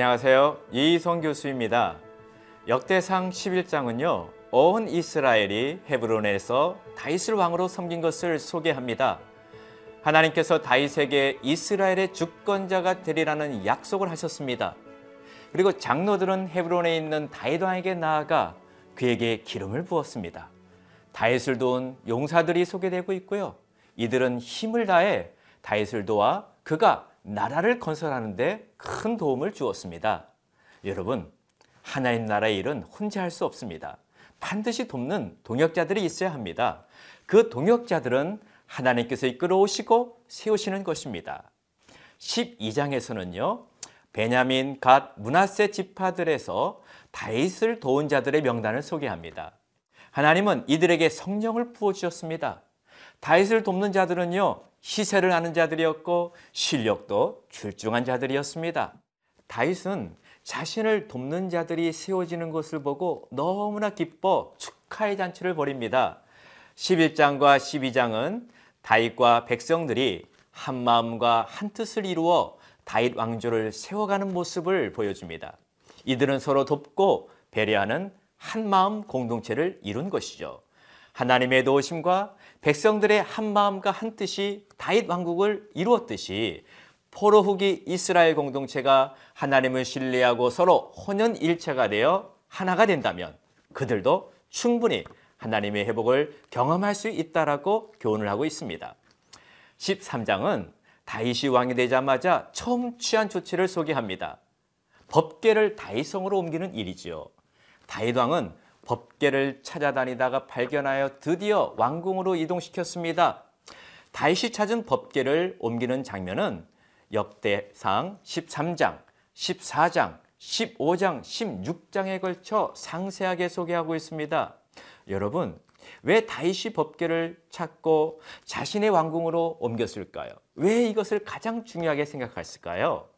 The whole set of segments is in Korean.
안녕하세요. 이희성 교수입니다. 역대상 11장은요. 온 이스라엘이 헤브론에서 다윗을 왕으로 섬긴 것을 소개합니다. 하나님께서 다윗에게 이스라엘의 주권자가 되리라는 약속을 하셨습니다. 그리고 장로들은 헤브론에 있는 다윗 왕에게 나아가 그에게 기름을 부었습니다. 다윗을 도운 용사들이 소개되고 있고요. 이들은 힘을 다해 다윗을 도와 그가 나라를 건설하는 데 큰 도움을 주었습니다. 여러분, 하나님 나라의 일은 혼자 할 수 없습니다. 반드시 돕는 동역자들이 있어야 합니다. 그 동역자들은 하나님께서 이끌어 오시고 세우시는 것입니다. 12장에서는요. 베냐민, 갓, 문하세 지파들에서 다윗을 도운 자들의 명단을 소개합니다. 하나님은 이들에게 성령을 부어 주셨습니다. 다윗을 돕는 자들은요. 시세를 아는 자들이었고 실력도 출중한 자들이었습니다. 다윗은 자신을 돕는 자들이 세워지는 것을 보고 너무나 기뻐 축하의 잔치를 벌입니다. 11장과 12장은 다윗과 백성들이 한 마음과 한 뜻을 이루어 다윗 왕조를 세워가는 모습을 보여줍니다. 이들은 서로 돕고 배려하는 한 마음 공동체를 이룬 것이죠. 하나님의 도우심과 백성들의 한 마음과 한 뜻이 다윗 왕국을 이루었듯이 포로 후기 이스라엘 공동체가 하나님을 신뢰하고 서로 혼연일체가 되어 하나가 된다면 그들도 충분히 하나님의 회복을 경험할 수 있다라고 교훈을 하고 있습니다. 13장은 다윗이 왕이 되자마자 처음 취한 조치를 소개합니다. 법계를 다윗성으로 옮기는 일이지요. 다윗 왕은 법계를 찾아다니다가 발견하여 드디어 왕궁으로 이동시켰습니다. 다윗이 찾은 법계를 옮기는 장면은 역대상 13장, 14장, 15장, 16장에 걸쳐 상세하게 소개하고 있습니다. 여러분, 왜 다윗이 법궤를 찾고 자신의 왕궁으로 옮겼을까요? 왜 이것을 가장 중요하게 생각했을까요?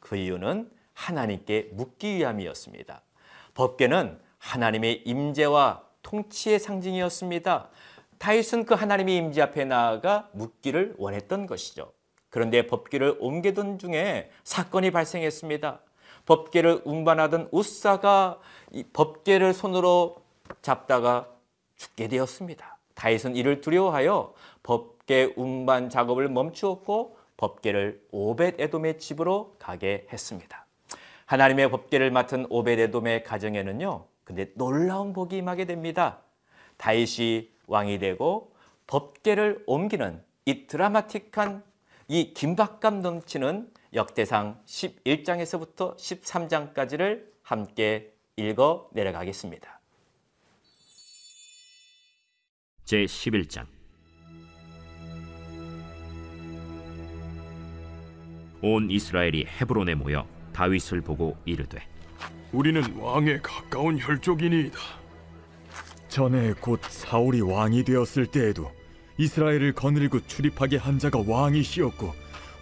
그 이유는 하나님께 묻기 위함이었습니다. 법궤는 하나님의 임재와 통치의 상징이었습니다. 다윗은 그 하나님의 임재 앞에 나아가 묻기를 원했던 것이죠. 그런데 법궤를 옮기던 중에 사건이 발생했습니다. 법궤를 운반하던 우사가 법궤를 손으로 잡다가 죽게 되었습니다. 다윗은 이를 두려워하여 법궤 운반 작업을 멈추었고 법궤를 오벳 에돔의 집으로 가게 했습니다. 하나님의 법궤를 맡은 오벳 에돔의 가정에는요. 근데 놀라운 복이 임하게 됩니다. 다윗이 왕이 되고 법궤를 옮기는 이 드라마틱한 이 긴박감 넘치는 역대상 11장에서부터 13장까지를 함께 읽어 내려가겠습니다. 제 11장 온 이스라엘이 헤브론에 모여 다윗을 보고 이르되 우리는 왕에 가까운 혈족이니이다. 전에 곧 사울이 왕이 되었을 때에도 이스라엘을 거느리고 출입하게 한 자가 왕이시었고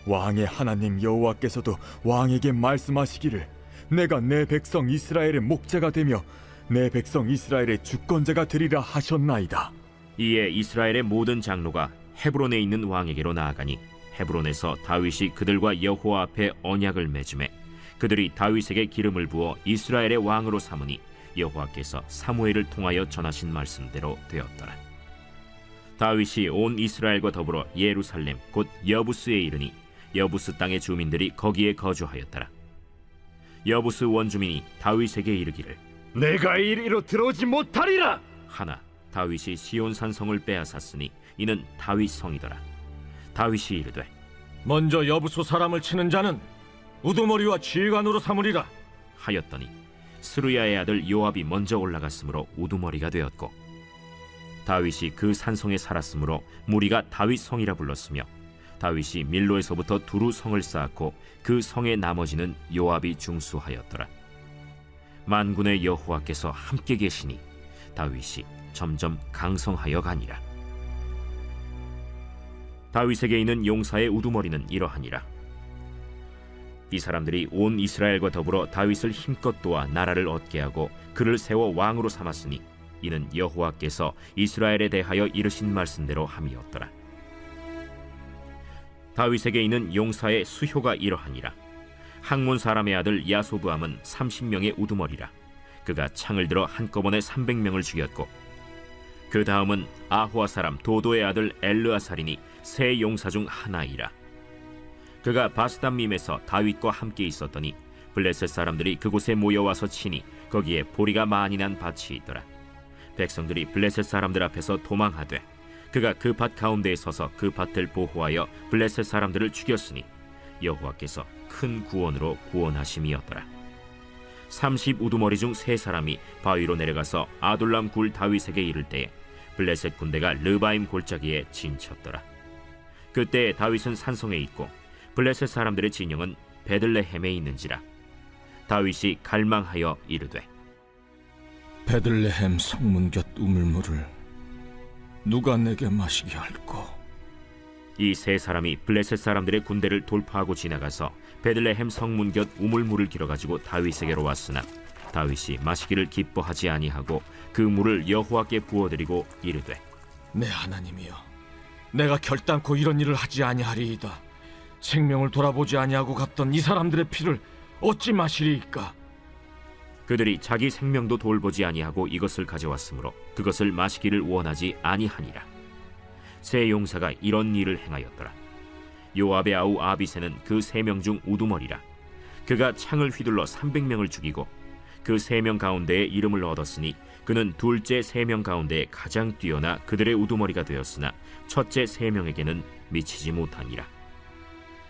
왕의 하나님 여호와께서도 왕에게 말씀하시기를 내가 내 백성 이스라엘의 목자가 되며 내 백성 이스라엘의 주권자가 되리라 하셨나이다. 이에 이스라엘의 모든 장로가 헤브론에 있는 왕에게로 나아가니 헤브론에서 다윗이 그들과 여호와 앞에 언약을 맺음에 그들이 다윗에게 기름을 부어 이스라엘의 왕으로 삼으니 여호와께서 사무엘을 통하여 전하신 말씀대로 되었더라. 다윗이 온 이스라엘과 더불어 예루살렘 곧 여부스에 이르니 여부스 땅의 주민들이 거기에 거주하였더라. 여부스 원주민이 다윗에게 이르기를 내가 이리로 들어오지 못하리라. 하나 다윗이 시온 산 성을 빼앗았으니 이는 다윗 성이더라. 다윗이 이르되 먼저 여부소 사람을 치는 자는 우두머리와 지휘관으로 삼으리라 하였더니 스루야의 아들 요압이 먼저 올라갔으므로 우두머리가 되었고 다윗이 그 산성에 살았으므로 무리가 다윗 성이라 불렀으며 다윗이 밀로에서부터 두루 성을 쌓았고 그 성의 나머지는 요압이 중수하였더라. 만군의 여호와께서 함께 계시니 다윗이 점점 강성하여 가니라. 다윗에게 있는 용사의 우두머리는 이러하니라. 이 사람들이 온 이스라엘과 더불어 다윗을 힘껏 도와 나라를 얻게 하고 그를 세워 왕으로 삼았으니 이는 여호와께서 이스라엘에 대하여 이르신 말씀대로 함이었더라. 다윗에게 있는 용사의 수효가 이러하니라. 항몬 사람의 아들 야소부함은 30명의 우두머리라 그가 창을 들어 한꺼번에 300명을 죽였고 그 다음은 아호아 사람 도도의 아들 엘르아살이니 세 용사 중 하나이라 그가 바스담밈에서 다윗과 함께 있었더니 블레셋 사람들이 그곳에 모여와서 치니 거기에 보리가 많이 난 밭이 있더라 백성들이 블레셋 사람들 앞에서 도망하되 그가 그 밭 가운데에 서서 그 밭을 보호하여 블레셋 사람들을 죽였으니 여호와께서 큰 구원으로 구원하심이었더라. 30 우두머리 중 세 사람이 바위로 내려가서 아둘람 굴 다윗에게 이를 때에 블레셋 군대가 르바임 골짜기에 진쳤더라. 그때 다윗은 산성에 있고 블레셋 사람들의 진영은 베들레헴에 있는지라. 다윗이 갈망하여 이르되 베들레헴 성문 곁 우물물을 누가 내게 마시게 할꼬? 이 세 사람이 블레셋 사람들의 군대를 돌파하고 지나가서 베들레헴 성문 곁 우물물을 길어가지고 다윗에게로 왔으나 다윗이 마시기를 기뻐하지 아니하고 그 물을 여호와께 부어드리고 이르되 내 하나님이여, 내가 결단코 이런 일을 하지 아니하리이다. 생명을 돌아보지 아니하고 갔던 이 사람들의 피를 어찌 마시리이까? 그들이 자기 생명도 돌보지 아니하고 이것을 가져왔으므로 그것을 마시기를 원하지 아니하니라. 세 용사가 이런 일을 행하였더라. 요압의 아우 아비세는 그 세 명 중 우두머리라. 그가 창을 휘둘러 300명을 죽이고 그 세 명 가운데에 이름을 얻었으니 그는 둘째 세 명 가운데 가장 뛰어나 그들의 우두머리가 되었으나 첫째 세 명에게는 미치지 못하니라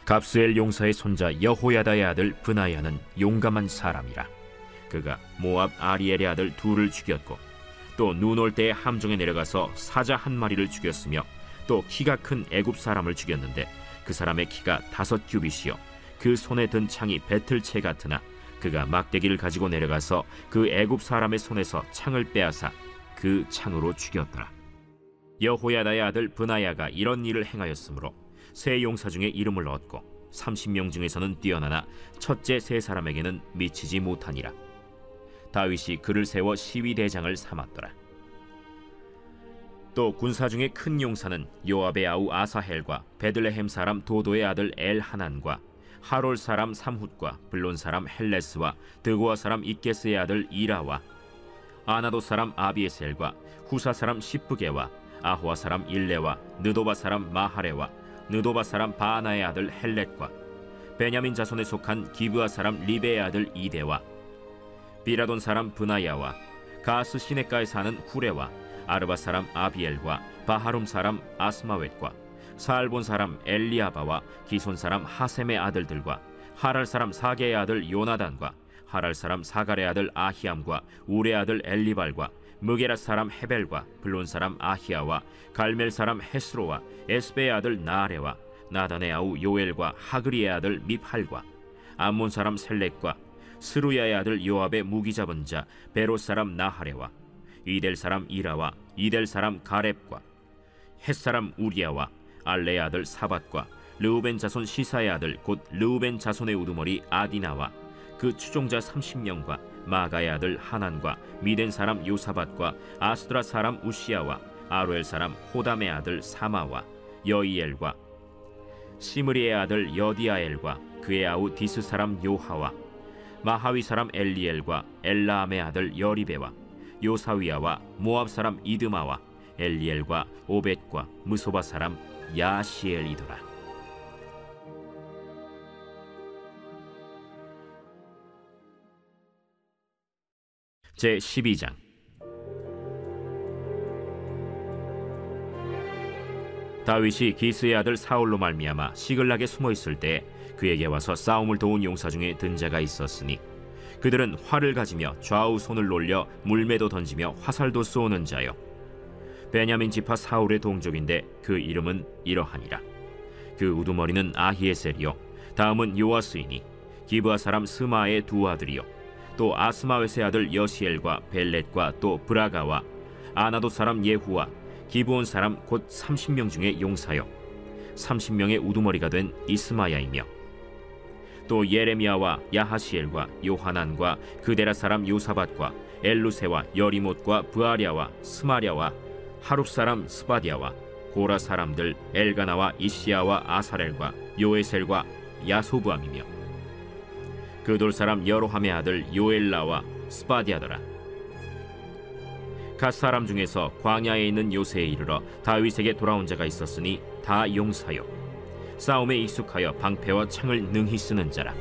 갑스엘 용사의 손자 여호야다의 아들 브나야는 용감한 사람이라. 그가 모압 아리엘의 아들 둘을 죽였고 또 눈 올 때에 함정에 내려가서 사자 한 마리를 죽였으며 또 키가 큰 애굽 사람을 죽였는데 그 사람의 키가 다섯 규빗이요. 그 손에 든 창이 배틀채 같으나 그가 막대기를 가지고 내려가서 그 애굽 사람의 손에서 창을 빼앗아 그 창으로 죽였더라. 여호야다의 아들 브나야가 이런 일을 행하였으므로 세 용사 중에 이름을 얻고 30명 중에서는 뛰어나나 첫째 세 사람에게는 미치지 못하니라 다윗이 그를 세워 시위 대장을 삼았더라. 또 군사 중에 큰 용사는 요압의 아우 아사헬과 베들레헴 사람 도도의 아들 엘 하난과 하롤 사람 삼훗과 블론 사람 헬레스와 드고아 사람 이케스의 아들 이라와 아나도 사람 아비에셀과 후사 사람 시프게와 아호아 사람 일레와 느도바 사람 마하레와 느도바 사람 바나의 아들 헬렛과 베냐민 자손에 속한 기브아 사람 리베의 아들 이데와 비라돈 사람 브나야와 가스 시내가에 사는 후레와 아르바 사람 아비엘과 바하룸 사람 아스마웻과 사알본 사람 엘리아바와 기손 사람 하셈의 아들들과 하랄 사람 사게의 아들 요나단과 하랄 사람 사갈의 아들 아히암과 우레 아들 엘리발과 무게라 사람 헤벨과 블론 사람 아히야와 갈멜 사람 헤스로와 에스베의 아들 나아레와 나단의 아우 요엘과 하그리의 아들 미팔과 암몬 사람 셀렉과 스루야의 아들 요압의 무기 잡은 자 베롯 사람 나하레와 이델 사람 이라와 이델 사람 가렙과 헷 사람 우리야와 알레의 아들 사밧과 르우벤 자손 시사의 아들 곧 르우벤 자손의 우두머리 아디나와 그 추종자 30명과 마가의 아들 하난과 미덴 사람 요사밧과 아스드랏 사람 웃시야와 아로엘 사람 호담의 아들 사마와 여이엘과 시므리의 아들 여디아엘과 그의 아우 디스 사람 요하와 마하위 사람 엘리엘과 엘라암의 아들 여리배와 요사위야와 모압 사람 이드마와 엘리엘과 오벳과 므소바 사람 야아시엘이더라. 제 12장. 다윗이 기스의 아들 사울로 말미암아 시글락에 숨어 있을 때 그에게 와서 싸움을 도운 용사 중에 든 자가 있었으니 그들은 활을 가지며 좌우 손을 놀려 물매도 던지며 화살도 쏘는 자요. 베냐민 지파 사울의 동족인데 그 이름은 이러하니라. 그 우두머리는 아히에셀이요. 다음은 요아스이니 기브아 사람 스마의 두 아들이요 또 아스마웨스의 아들 여시엘과 벨렛과 또 브라가와 아나도 사람 예후와 기브온 사람 곧 30명 중에 용사요. 30명의 우두머리가 된 이스마야이며 또 예레미야와 야하시엘과 요하난과 그데라 사람 요사밧과 엘루세와 여리못과 부아랴와 스마랴와 하룹 사람 스바디아와 고라 사람들 엘가나와 이시야와 아사렐과 요에셀과 야소브암이며 그돌 사람 여로함의 아들 요엘라와 스바댜더라. 갓 사람 중에서 광야에 있는 요새에 이르러 다윗에게 돌아온 자가 있었으니 다 용사요 싸움에 익숙하여 방패와 창을 능히 쓰는 자라.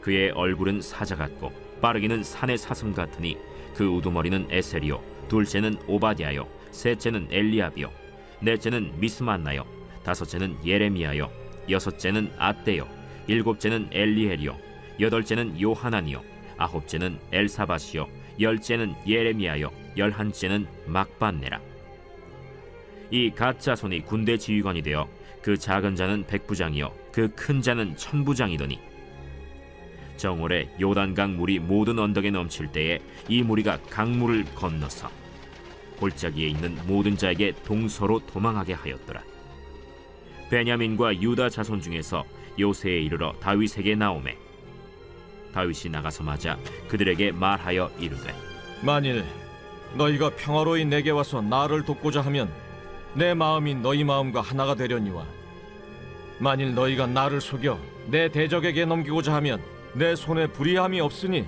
그의 얼굴은 사자 같고 빠르기는 산의 사슴 같으니 그 우두머리는 에셀이요 둘째는 오바댜요 셋째는 엘리압이요 넷째는 미스만나요 다섯째는 예레미야요 여섯째는 아떼요 일곱째는 엘리엘이요. 여덟째는 요하나니요. 아홉째는 엘사바시요. 열째는 예레미야요. 열한째는 막반네라. 이 가짜 손이 군대 지휘관이 되어 그 작은 자는 백부장이요. 그 큰 자는 천부장이더니 정월에 요단강 물이 모든 언덕에 넘칠 때에 이 무리가 강물을 건너서 골짜기에 있는 모든 자에게 동서로 도망하게 하였더라. 베냐민과 유다 자손 중에서 요새에 이르러 다윗에게 나오매. 다윗이 나가서 맞아 그들에게 말하여 이르되 만일 너희가 평화로이 내게 와서 나를 돕고자 하면 내 마음이 너희 마음과 하나가 되려니와 만일 너희가 나를 속여 내 대적에게 넘기고자 하면 내 손에 불의함이 없으니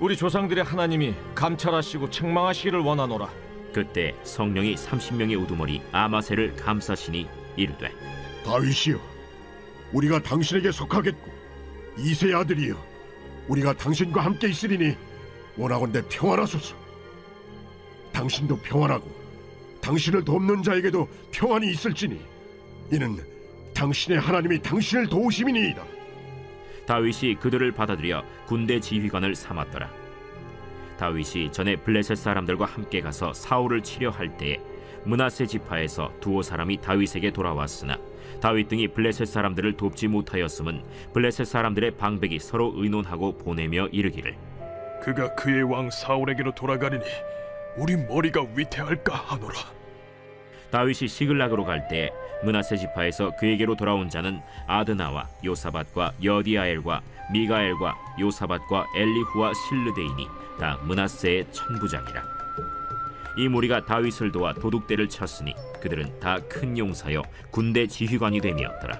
우리 조상들의 하나님이 감찰하시고 책망하시기를 원하노라. 그때 성령이 30명의 우두머리 아마세를 감싸시니 이르되 다윗이여, 우리가 당신에게 속하겠고 이세 아들이여, 우리가 당신과 함께 있으리니 원하건대 평안하소서. 당신도 평안하고 당신을 돕는 자에게도 평안이 있을지니 이는 당신의 하나님이 당신을 도우심이니이다. 다윗이 그들을 받아들여 군대 지휘관을 삼았더라. 다윗이 전에 블레셋 사람들과 함께 가서 사울을 치려 할 때에 문하세 지파에서 두어 사람이 다윗에게 돌아왔으나 다윗 등이 블레셋 사람들을 돕지 못하였음은 블레셋 사람들의 방백이 서로 의논하고 보내며 이르기를 그가 그의 왕 사울에게로 돌아가리니 우리 머리가 위태할까 하노라. 다윗이 시글락으로 갈 때 문하세 지파에서 그에게로 돌아온 자는 아드나와 요사밭과 여디아엘과 미가엘과 요사밭과 엘리후와 실르데이니 다 문하세의 천부장이라 이 무리가 다윗을 도와 도둑대를 쳤으니 그들은 다 큰 용사여 군대 지휘관이 됨이었더라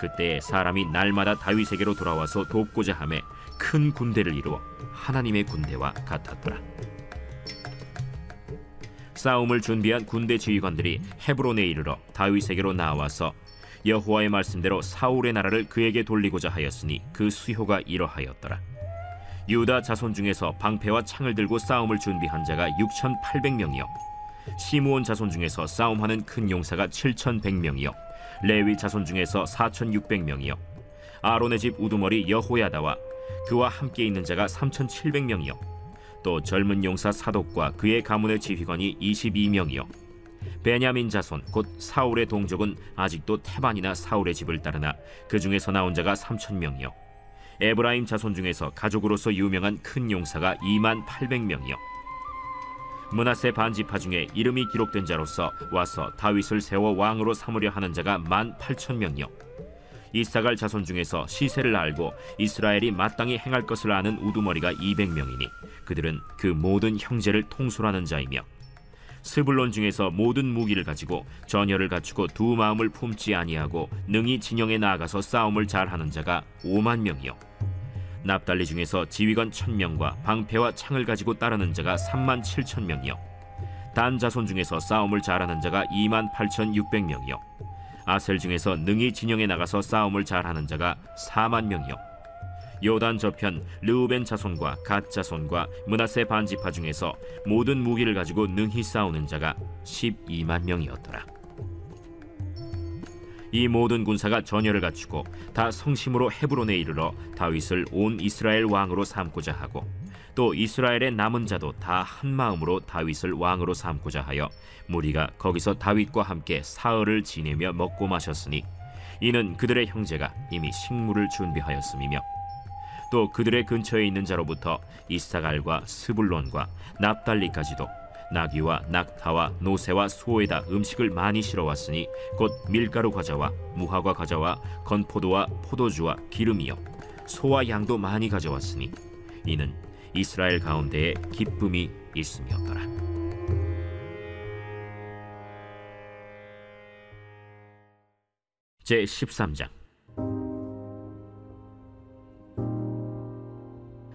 그때 사람이 날마다 다윗에게로 돌아와서 돕고자 하매 큰 군대를 이루어 하나님의 군대와 같았더라 싸움을 준비한 군대 지휘관들이 헤브론에 이르러 다윗에게로 나와서 여호와의 말씀대로 사울의 나라를 그에게 돌리고자 하였으니 그 수효가 이러하였더라. 유다 자손 중에서 방패와 창을 들고 싸움을 준비한 자가 6,800명이요. 시므온 자손 중에서 싸움하는 큰 용사가 7,100명이요. 레위 자손 중에서 4,600명이요. 아론의 집 우두머리 여호야다와 그와 함께 있는 자가 3,700명이요. 또 젊은 용사 사독과 그의 가문의 지휘관이 22명이요 베냐민 자손 곧 사울의 동족은 아직도 태반이나 사울의 집을 따르나 그 중에서 나온 자가 3천 명이요 에브라임 자손 중에서 가족으로서 유명한 큰 용사가 2만 800명이요. 문하세 반지파 중에 이름이 기록된 자로서 와서 다윗을 세워 왕으로 삼으려 하는 자가 1만 8천 명이요. 이사갈 자손 중에서 시세를 알고 이스라엘이 마땅히 행할 것을 아는 우두머리가 200명이니 그들은 그 모든 형제를 통솔하는 자이며 스불론 중에서 모든 무기를 가지고 전열을 갖추고 두 마음을 품지 아니하고 능히 진영에 나아가서 싸움을 잘하는 자가 5만 명이요. 납달리 중에서 지휘관 1000명과 방패와 창을 가지고 따르는 자가 3만 7천 명이요. 단 자손 중에서 싸움을 잘하는 자가 2만 8,600명이요. 아셀 중에서 능히 진영에 나가서 싸움을 잘하는 자가 4만 명이요 요단 저편 르우벤 자손과 갓 자손과 문하세 반지파 중에서 모든 무기를 가지고 능히 싸우는 자가 12만 명이었더라. 이 모든 군사가 전열을 갖추고 다 성심으로 헤브론에 이르러 다윗을 온 이스라엘 왕으로 삼고자 하고 또 이스라엘의 남은 자도 다 한 마음으로 다윗을 왕으로 삼고자 하여 무리가 거기서 다윗과 함께 사흘을 지내며 먹고 마셨으니 이는 그들의 형제가 이미 식물을 준비하였음이며 또 그들의 근처에 있는 자로부터 이사갈과 스불론과 납달리까지도 나귀와 낙타와 노새와 소에다 음식을 많이 실어왔으니 곧 밀가루 과자와 무화과 과자와 건포도와 포도주와 기름이요 소와 양도 많이 가져왔으니 이는 이스라엘 가운데에 기쁨이 있음이었더라. 제 13장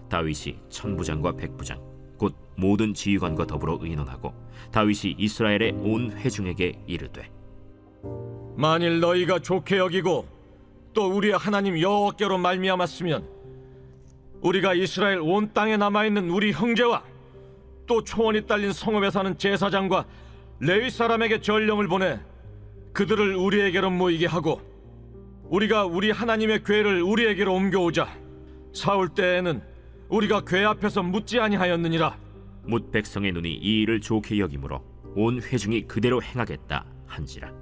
다윗이 천부장과 백부장 곧 모든 지휘관과 더불어 의논하고 다윗이 이스라엘의 온 회중에게 이르되 만일 너희가 좋게 여기고 또 우리의 하나님 여호와께로 말미암았으면 우리가 이스라엘 온 땅에 남아 있는 우리 형제와 또 초원이 딸린 성읍에 사는 제사장과 레위 사람에게 전령을 보내 그들을 우리에게로 모이게 하고 우리가 우리 하나님의 궤를 우리에게로 옮겨오자. 사울 때에는 우리가 궤 앞에서 묻지 아니하였느니라. 뭇 백성의 눈이 이 일을 좋게 여기므로 온 회중이 그대로 행하겠다 한지라.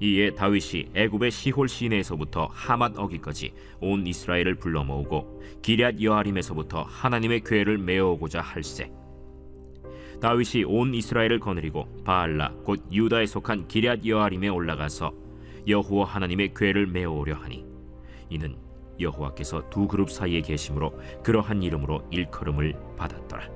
이에 다윗이 애굽의 시홀 시내에서부터 하맛 어기까지 온 이스라엘을 불러 모으고 기럇 여아림에서부터 하나님의 궤를 메어오고자 할세. 다윗이 온 이스라엘을 거느리고 바알라 곧 유다에 속한 기럇 여아림에 올라가서 여호와 하나님의 궤를 메어오려 하니 이는 여호와께서 두 그룹 사이에 계심으로 그러한 이름으로 일컬음을 받았더라.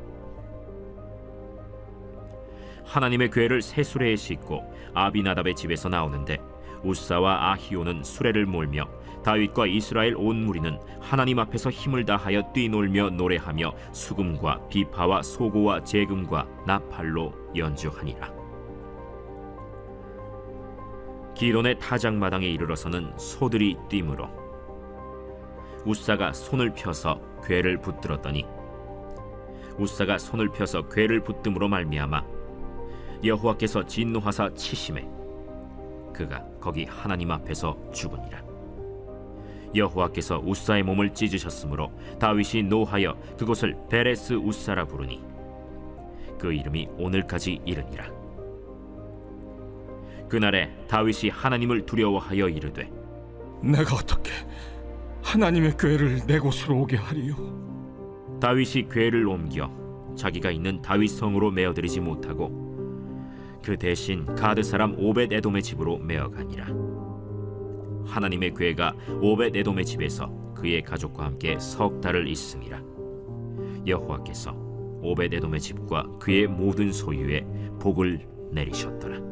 하나님의 궤를 새 수레에 싣고 아비나답의 집에서 나오는데 우사와 아히오는 수레를 몰며 다윗과 이스라엘 온 무리는 하나님 앞에서 힘을 다하여 뛰놀며 노래하며 수금과 비파와 소고와 재금과 나팔로 연주하니라. 기론의 타작마당에 이르러서는 소들이 뛰므로 우사가 손을 펴서 궤를 붙들었더니 우사가 손을 펴서 궤를 붙듦으로 말미암아 여호와께서 진노하사 치심에 그가 거기 하나님 앞에서 죽으니라. 여호와께서 우사의 몸을 찢으셨으므로 다윗이 노하여 그곳을 베레스 우사라 부르니 그 이름이 오늘까지 이르니라. 그날에 다윗이 하나님을 두려워하여 이르되 내가 어떻게 하나님의 궤를 내 곳으로 오게 하리요? 다윗이 궤를 옮겨 자기가 있는 다윗 성으로 메어들이지 못하고 그 대신 가드 사람 오벳 에돔의 집으로 메어가니라. 하나님의 궤가 오벳 에돔의 집에서 그의 가족과 함께 석 달을 있음이라. 여호와께서 오벳 에돔의 집과 그의 모든 소유에 복을 내리셨더라.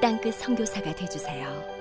땅끝 선교사가 되주세요.